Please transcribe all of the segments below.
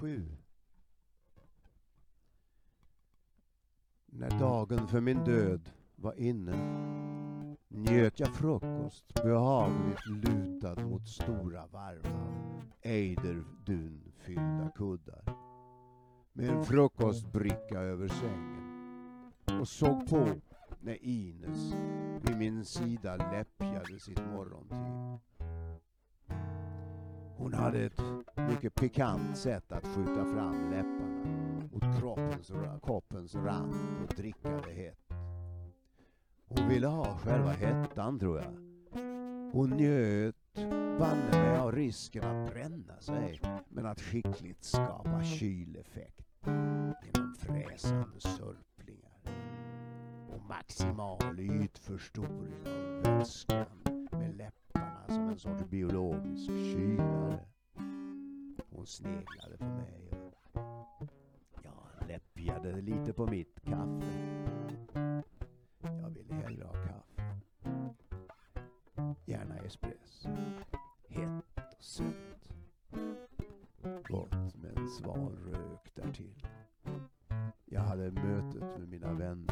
sju. När dagen för min död var inne njöt jag frukost behagligt lutad mot stora varma ejderdunfyllda kuddar med en frukostbricka över sängen och såg på när Ines vid min sida läppjade sitt morgontim hon hade ett mycket pikant sätt att skjuta fram läpparna mot kroppens, koppens rand och dricka det hett. Hon ville ha själva hettan tror jag. Hon njöt banne mig av risken att bränna sig men att skickligt skapa kyleffekt genom fräsande sörplingar och maximal ytförstoring av vätskan med läpparna som en sorts biologisk kylare. Hon sneglade på mig och jag läppjade lite på mitt kaffe. Jag ville hellre ha kaffe. Gärna espresso. Hett och sött. Gott med en sval rök därtill. Jag hade mötet med mina vänner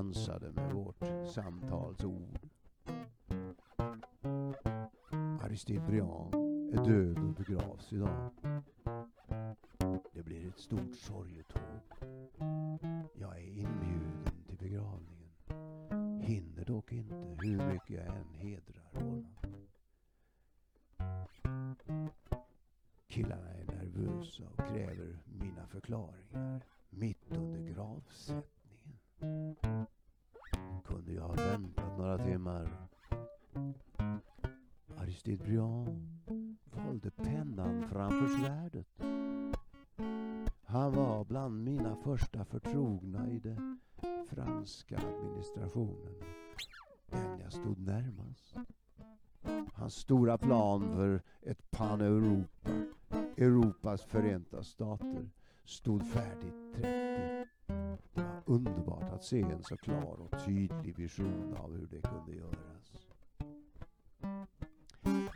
dansade med vårt samtalsord. Aristide Briand är död och begravs idag. Det blir ett stort sorgetåg. Jag är inbjuden till begravningen. Hinner dock inte hur mycket jag än hedrar Han var bland mina första förtrogna i den franska administrationen. Den jag stod närmast. Hans stora plan för ett pan-Europa, Europas förenta stater, stod färdigt 30. Det var underbart att se en så klar och tydlig vision av hur det kunde göras.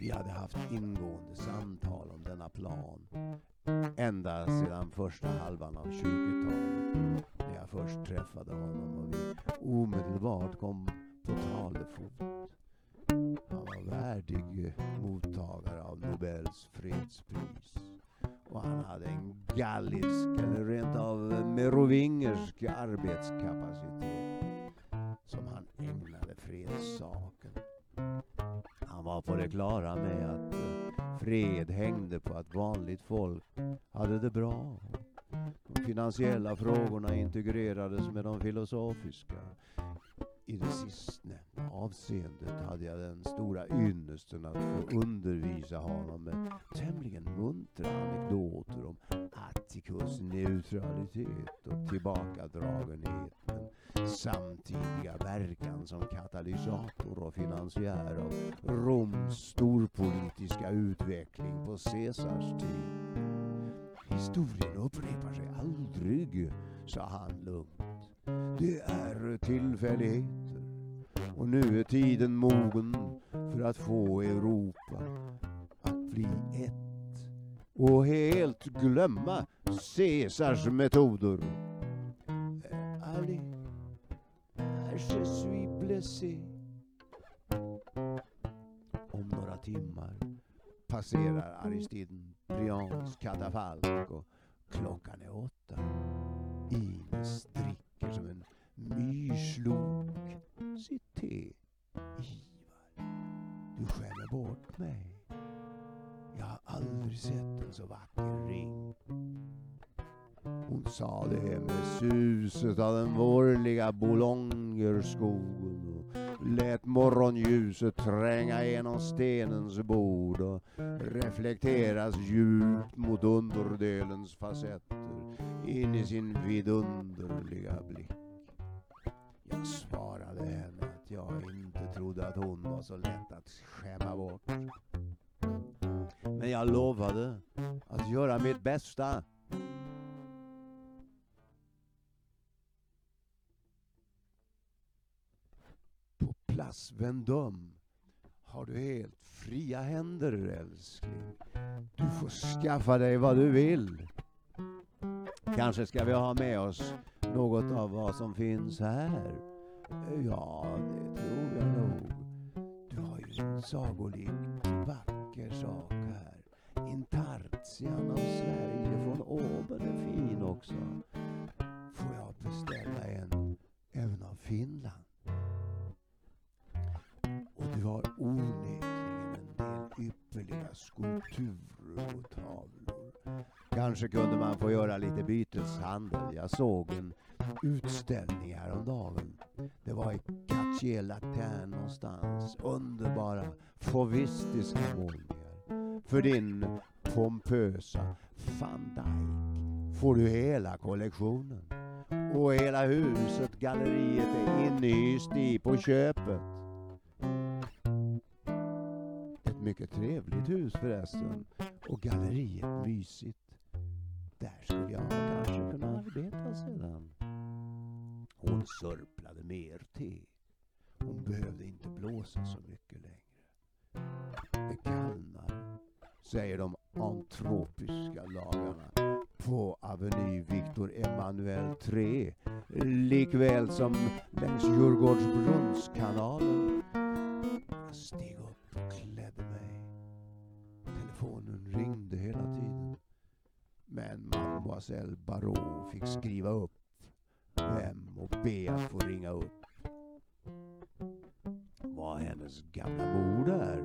Vi hade haft ingående samtal om denna plan ända sedan första halvan av 20-talet när jag först träffade honom och vi omedelbart kom på talefot. Han var värdig mottagare av Nobels fredspris och han hade en gallisk eller rent av merovingersk arbetskapacitet som han ägnade fredssaken. Han var på det klara med att fred hängde på att vanligt folk hade det bra. De finansiella frågorna integrerades med de filosofiska. I det sistnämnda avseendet hade jag den stora ynnesten att få undervisa honom med tämligen muntra anekdoter om Atticus neutralitet och tillbakadragenhet men samtidiga verkan som katalysator och finansiär av Roms storpolitiska utveckling på Caesars tid. Historien upprepar sig aldrig, sa han lugnt. Det är tillfälligheter och nu är tiden mogen för att få Europa att bli ett och helt glömma Caesars metoder. Allez, je suis blessé. Om några timmar passerar Aristiden Briands katafalk och klockan är åtta. Ines dricker som en myrslok sitt te. Ivar, du skämmer bort mig. Jag har aldrig sett en så vacker ring. Hon sa det med suset av den vårliga Boulongerskogen lät morgonljuset tränga genom stenens bord och reflekteras djupt mot underdelens facetter in i sin vidunderliga blick. Jag svarade henne att jag inte trodde att hon var så lätt att skämma bort. Men jag lovade att göra mitt bästa. På Place Vendôme har du helt fria händer älskling. Du får skaffa dig vad du vill. Kanske ska vi ha med oss något av vad som finns här? Ja, det tror jag nog. Du har ju en sagolikt vacker sak här. Intartian av Sverige från Åben är fin också. Får jag beställa en även av Finland? Skulpturer och tavlor. Kanske kunde man få göra lite byteshandel. Jag såg en utställning häromdagen. Det var i Cartier Latin någonstans. Underbara fauvistiska målningar. För din pompösa van Dijk får du hela kollektionen. Och hela huset, galleriet är inhyst i på köpet. Mycket trevligt hus förresten. Och galleriet mysigt. Där skulle jag kanske kunna arbeta sedan. Hon sörplade mer te. Hon behövde inte blåsa så mycket längre. Det kallnar, säger de antropiska lagarna på Aveny Victor Emanuel 3 likväl som längs Djurgårdsbrunnskanalen. Jag Men mademoiselle Barrault fick skriva upp vem och be att få ringa upp. Var hennes gamla mor där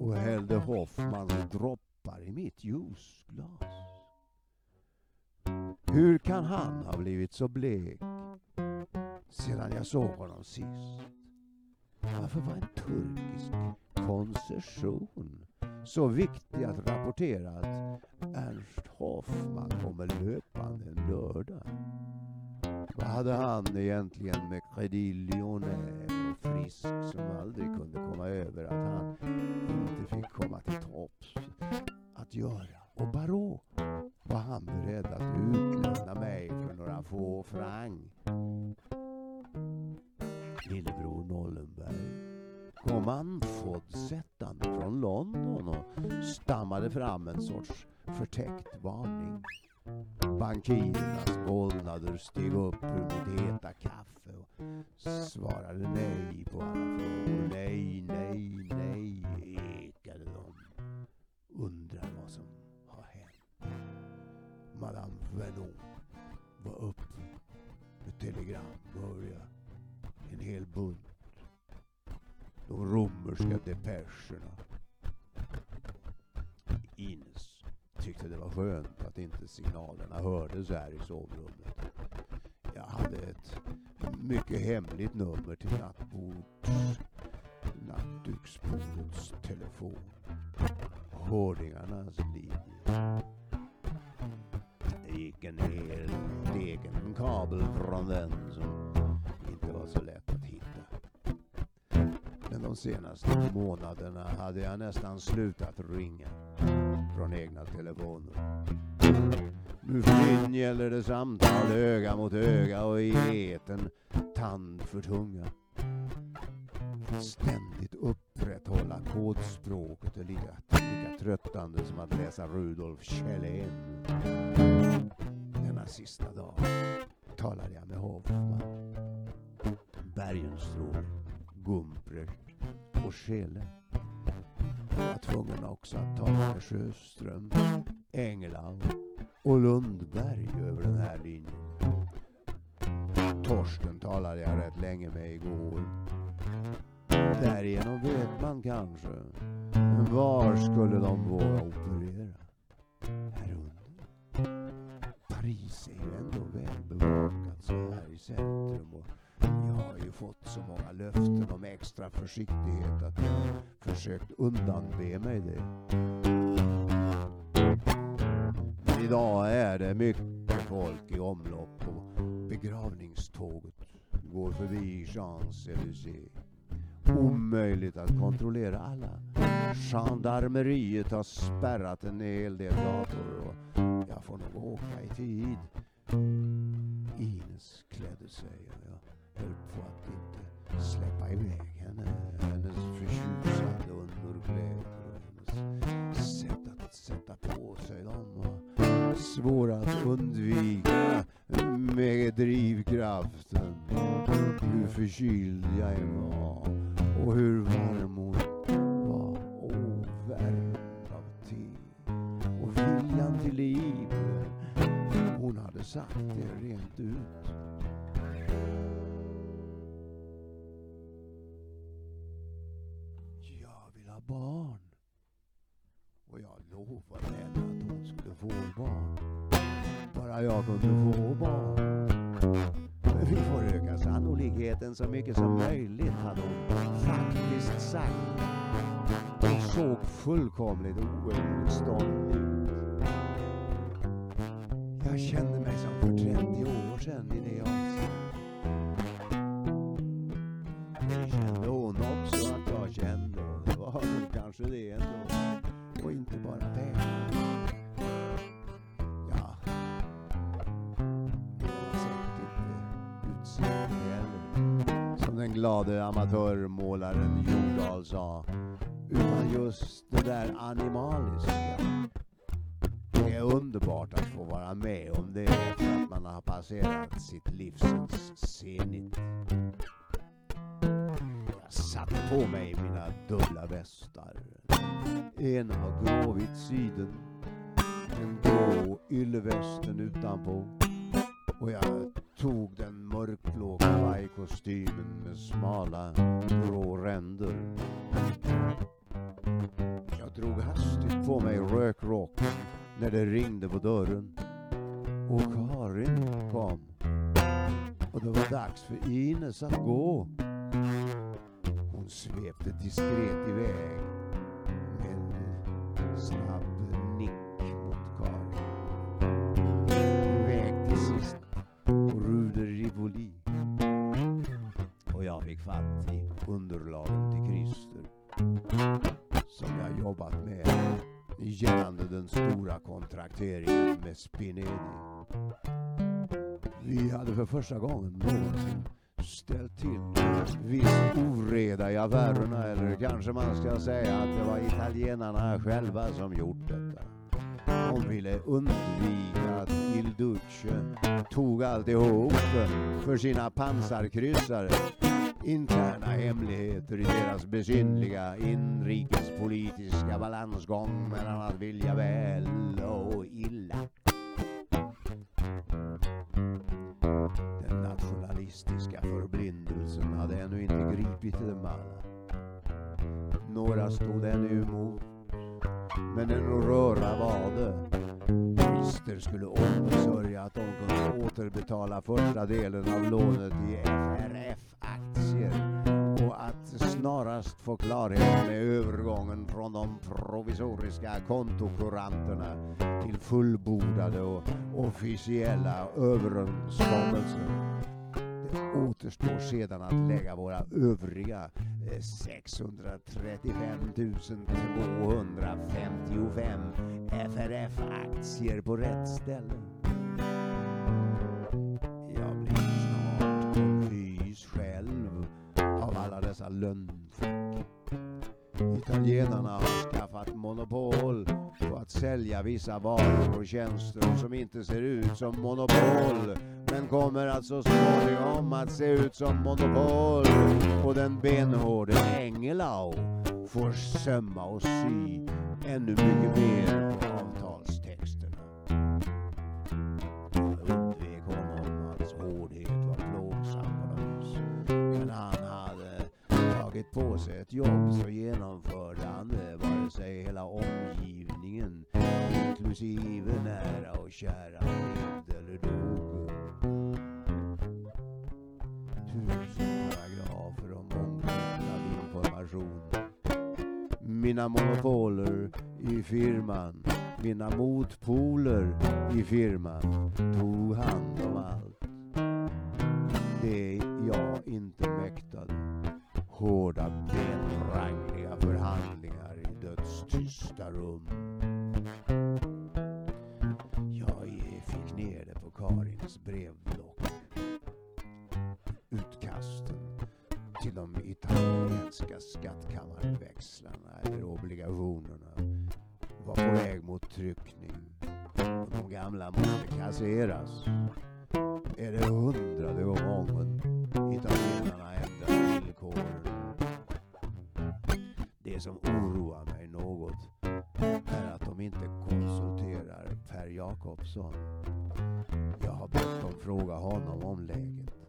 och hällde Hoffmans droppar i mitt juiceglas. Hur kan han ha blivit så blek sedan jag såg honom sist? Varför var en turkisk koncession så viktig att rapportera att Ernst Hoffman kommer löpande en lördag? Vad hade han egentligen med Crédit Lyonnais och Frisk som aldrig kunde komma över att han inte fick komma till topps att göra? Och Barå var han beredd att utlämna mig för några få franc? Lillebror Nollenberg kom andfådd från London och stammade fram en sorts förtäckt varning. Bankirernas vålnader steg upp ur mitt heta kaffe och svarade nej på alla frågor. Nej, nej, nej, ekade de. Undrar vad som har hänt. Madame Vernon var uppe med telegram, Började. En hel bunt. De romerska depescherna. Ines tyckte det var skönt att inte signalerna hördes här i sovrummet. Jag hade ett mycket hemligt nummer till nattbords, nattduksbordets telefon. Hårdingarnas linje. Det gick en hel egen kabel från den som de senaste månaderna hade jag nästan slutat ringa från egna telefoner. Nu för tiden gäller det samtal öga mot öga och i eten tand för tunga. Ständigt upprätthålla kodspråket är lika, lika tröttande som att läsa Rudolf Kjellén. Denna sista dag talade jag med Hoffman, Bergenstråle, Gumprecht och Chile. Jag var tvungen också att ta med Sjöström, England och Lundberg över den här linjen. Torsten talade jag rätt länge med igår. Därigenom vet man kanske. Men var skulle de våga operera? Här under? Paris är ju ändå välbevakat så här i centrum och jag har ju fått så många löften om extra försiktighet att jag försökt undanbe mig det. Men idag är det mycket folk i omlopp och begravningståget går förbi Champs-Élysées. Omöjligt att kontrollera alla. Gendarmeriet har spärrat en hel del gator och jag får nog åka i tid. Ines klädde sig och jag höll på att inte släppa iväg henne. Hennes förtjusande underkläder och hennes sätt att sätta på sig dem var svåra att undvika med drivkraften. Hur förkyld jag var och hur varm hon var ovärmd av te och viljan till liv. Hon hade sagt det rent Kunde få barn. Men vi får öka sannolikheten så mycket som möjligt, hade hon faktiskt sagt. Hon såg fullkomligt oemotståndlig ut. Jag kände mig som för 30 år sedan i det avseendet. Det kände hon också att jag kände. Det var kanske det ändå. Glade amatörmålaren Jordahl sa. Utan just det där animaliska. Det är underbart att få vara med om det efter att man har passerat sitt livs zenit. Jag satte på mig mina dubbla västar. En var gråvit siden, en grå yllevästen utanpå och jag tog den mörkblå kavajkostymen med smala grå ränder. Jag drog hastigt på mig rökrocken när det ringde på dörren och Karin kom. Och det var dags för Ines att gå. Hon svepte diskret iväg men snabb Och jag fatt i underlagen till Christer som jag jobbat med gällande den stora kontrakteringen med Spinelli. Vi hade för första gången någonsin ställt till viss oreda i affärerna eller kanske man ska säga att det var italienarna själva som gjort detta. De ville undvika att Il Duce tog alltihop för sina pansarkryssare. Interna hemligheter i deras besynliga inrikespolitiska balansgång mellan att vilja väl och illa. Den nationalistiska förblindelsen hade ännu inte gripit dem alla. Några stod ännu emot, men en röra var det. Christer skulle ombesörja att de kunde återbetala första delen av lånet i FRF snarast få klarhet med övergången från de provisoriska kontokuranterna till fullbordade och officiella överenskommelser. Det återstår sedan att lägga våra övriga 635 255 FRF-aktier på rätt ställe. Alla. Italienarna har skaffat monopol på att sälja vissa varor och tjänster som inte ser ut som monopol men kommer att så småningom att se ut som monopol och den benhårde Engelau får sömma och sy ännu mycket mer nära och kära levde eller dog. Tusen paragrafer om mångfald information. Mina monopoler i firman, mina motpoler i firman tog hand om allt. Det väg mot tryckning. Och de gamla måste kasseras. Är det hundrade gången italienarna ändrar villkoren. Det som oroar mig något är att de inte konsulterar Per Jakobsson. Jag har bett dem fråga honom om läget.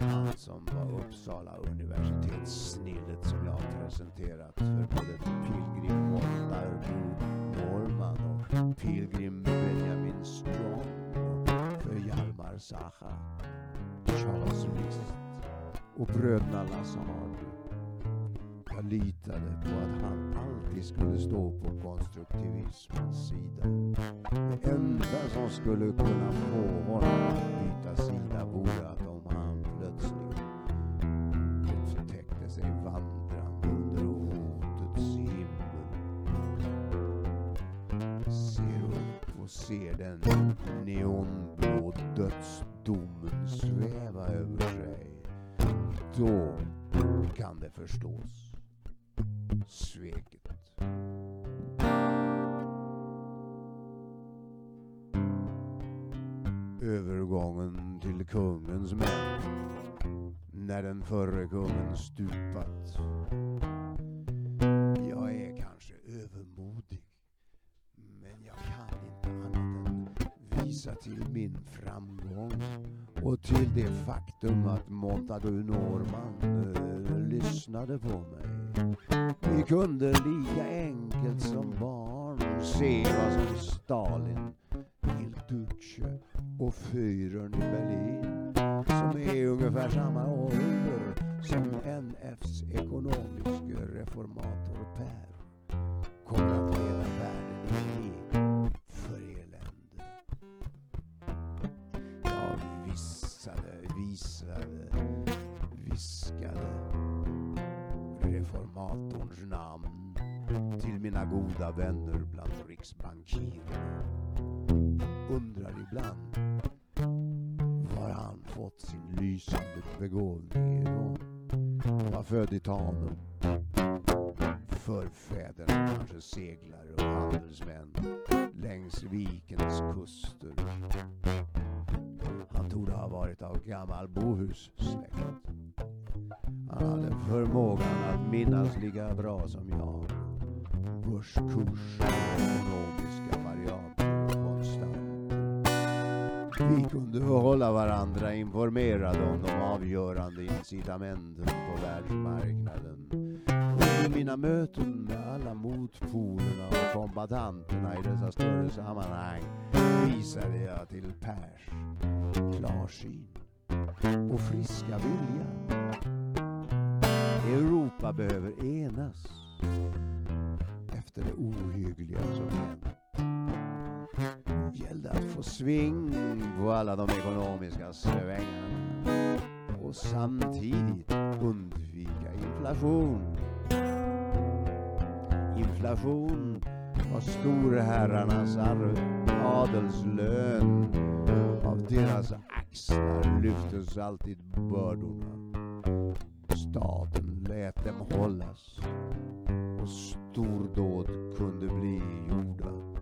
Han som var Uppsala universitetssnillet som jag har presenterat för både Pilgrim Montarbo Norman och Pilgrim Benjamin Strong och för Hjalmar Zacha, Charles List och bröderna Lazard. Jag litade på att han alltid skulle stå på konstruktivismens sida. Det enda som skulle kunna få honom att byta sida vore att den förre kungen stupat. Jag är kanske övermodig men jag kan inte annat än visa till min framgång och till det faktum att Montagu Norman äh, lyssnade på mig. Vi kunde lika enkelt som barn se vad som Stalin, Il Duce och Führern i Berlin är ungefär samma ålder som NFs ekonomiske reformator Per kommer att leda världen i krig för elände. Jag vissade, visade, viskade reformatorns namn till mina goda vänner bland riksbankirerna. Undrar ibland han fått sin lysande begåvning ifrån. Var född i Tanum. Förfäderna kanske seglare och handelsmän längs vikens kuster. Han torde ha varit av gammal bohussläkt. Han hade förmågan att minnas lika bra som jag. Börskurs och ekonomiska Mm. Vi kunde hålla varandra informerade om de avgörande incitamenten på världsmarknaden. Under mina möten med alla motpolerna och kombatanterna i dessa större sammanhang visade jag till Pers klarsyn och friska vilja. Europa behöver enas efter det ohyggliga som hänt. Det gällde att få sving på alla de ekonomiska svängarna och samtidigt undvika inflation. Inflation var storherrarnas arv, adelslön. Av deras axlar lyftes alltid bördorna. Staten lät dem hållas och stordåd kunde bli gjorda.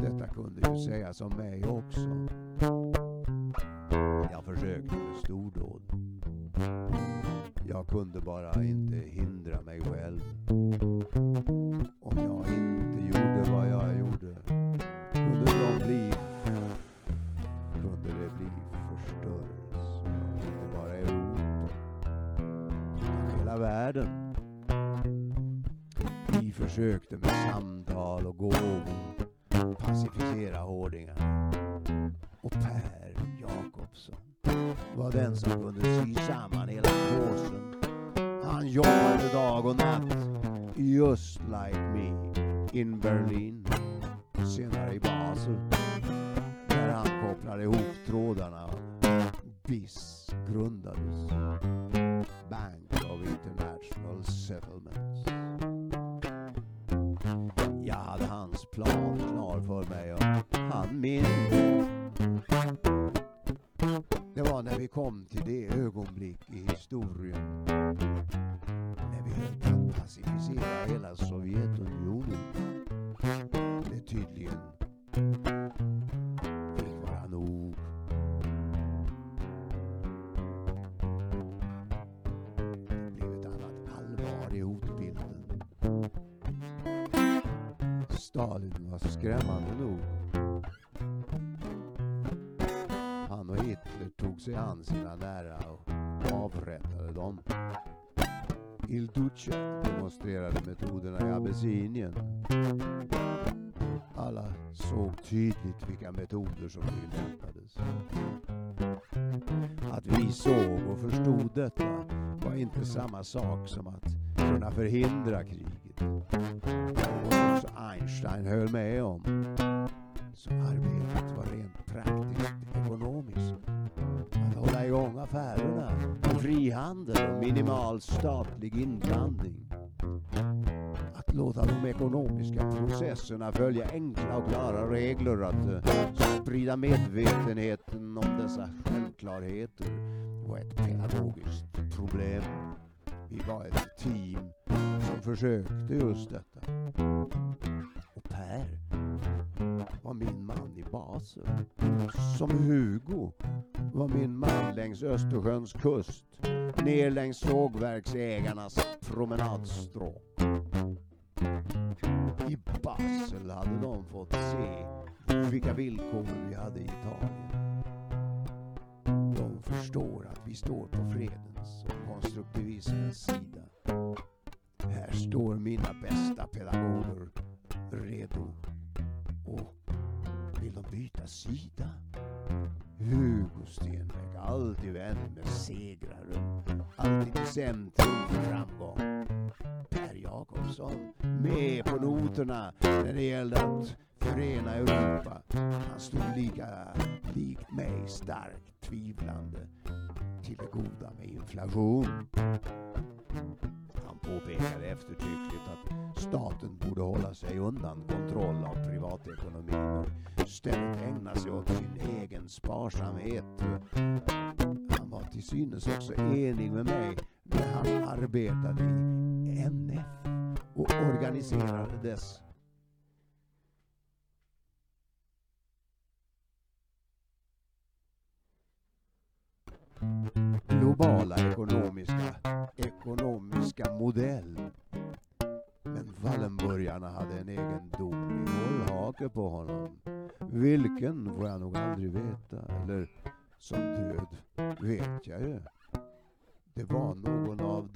Detta kunde ju sägas om mig också. Jag försökte med stordåd. Jag kunde bara inte hindra mig själv. Om jag inte gjorde vad jag gjorde kunde de bli kunde det bli förstörelse. Inte bara Europa. utan Hela världen. Vi försökte med samma var den som kunde sy samman hela påsen. Han jobbade dag och natt, just like me, in Berlin, senare i Basel, där han kopplade ihop trådarna. BIS grundades, Stalin var skrämmande nog. Han och Hitler tog sig an sina nära och avrättade dem. Il Duce demonstrerade metoderna i Abessinien. Alla såg tydligt vilka metoder som tillämpades. Att vi såg och förstod detta var inte samma sak som att kunna förhindra krig Bernstein höll med om. Så arbetet var rent praktiskt ekonomiskt. Att hålla igång affärerna, frihandel och minimal statlig inblandning. Att låta de ekonomiska processerna följa enkla och klara regler. Att eh, sprida medvetenheten om dessa självklarheter var ett pedagogiskt problem. Vi var ett team som försökte just detta. Och Per var min man i Basel. Som Hugo var min man längs Östersjöns kust. Ner längs sågverksägarnas promenadstråk. I Basel hade de fått se vilka villkor vi hade i Italien. De förstår att vi står på freden fredens och konstruktivismens sida. Här står mina bästa pedagoger redo. Och vill de byta sida? Hugo Stenbeck, alltid vän med segraren. Alltid i centrum för framgång. Per Jakobsson, med på noterna när det gällde att förena Europa. Han stod lika likt mig starkt tvivlande till det goda med inflation. Han påpekade eftertryckligt att staten borde hålla sig undan kontroll av privatekonomin och istället ägna sig åt sin egen sparsamhet. Han var till synes också enig med mig när han arbetade i NF och organiserade dess globala ekonomiska, ekonomiska modell. Men Wallenburgarna hade en egendomlig hållhake på honom. Vilken får jag nog aldrig veta, eller som död vet jag ju. Det var någon av dem